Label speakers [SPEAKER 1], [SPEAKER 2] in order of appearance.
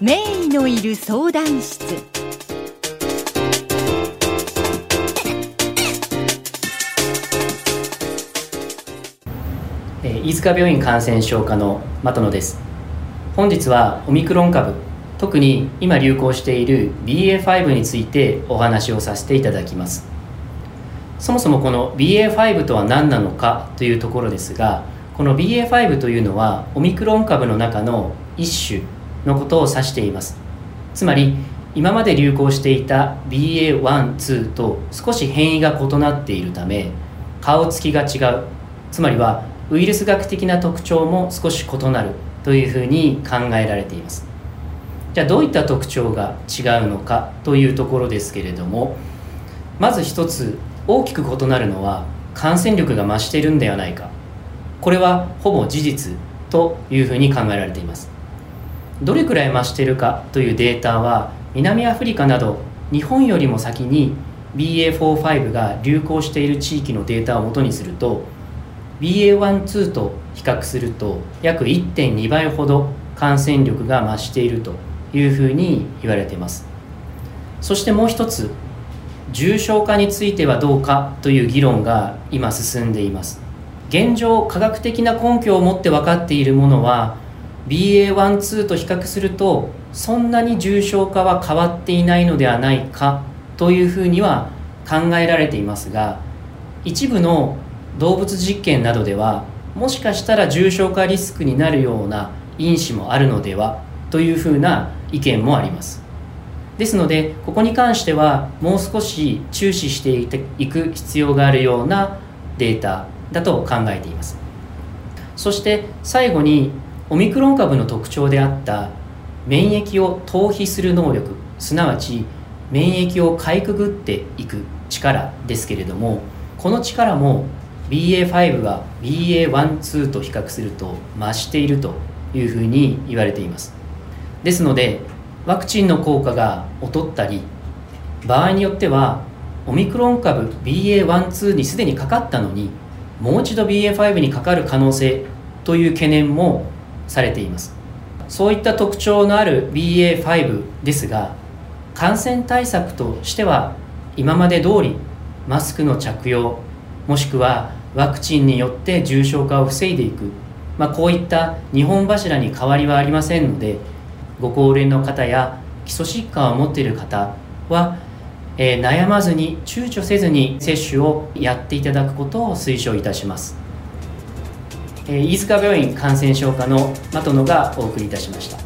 [SPEAKER 1] 名医のいる相談室。
[SPEAKER 2] え飯塚病院感染症科の的野です。本日はオミクロン株特に今流行している BA.5 についてお話をさせていただきます。そもそもこの BA.5 とは何なのかというところですがこの BA.5 というのはオミクロン株の中の一種のことを指しています。つまり今まで流行していた BA.1、2と少し変異が異なっているため顔つきが違う。つまりはウイルス学的な特徴も少し異なるというふうに考えられています。じゃあどういった特徴が違うのかというところですけれどもまず一つ大きく異なるのは感染力が増しているんではないか。これはほぼ事実というふうに考えられています。どれくらい増しているかというデータは南アフリカなど日本よりも先に BA.4-5 が流行している地域のデータをもとにすると BA.1.2 と比較すると約1.2倍ほど感染力が増しているというふうに言われています。そしてもう一つ重症化についてはどうかという議論が今進んでいます。現状科学的な根拠を持って分かっているものは BA.1.2 と比較するとそんなに重症化は変わっていないのではないかというふうには考えられていますが一部の動物実験などではもしかしたら重症化リスクになるような因子もあるのではというふうな意見もあります。ですのでここに関してはもう少し注視していく必要があるようなデータだと考えています。そして最後にオミクロン株の特徴であった免疫を逃避する能力すなわち免疫をかいくぐっていく力ですけれどもこの力も BA.5 が BA.1.2 と比較すると増しているというふうに言われています。ですのでワクチンの効果が劣ったり場合によってはオミクロン株 BA.1.2 にすでにかかったのにもう一度 BA.5 にかかる可能性という懸念もされています。そういった特徴のある BA.5 ですが感染対策としては今まで通りマスクの着用もしくはワクチンによって重症化を防いでいく、まあ、こういった2本柱に変わりはありませんのでご高齢の方や基礎疾患を持っている方は、えー悩まずに躊躇せずに接種をやっていただくことを推奨いたします、えー飯塚病院感染症科の的野がお送りいたしました。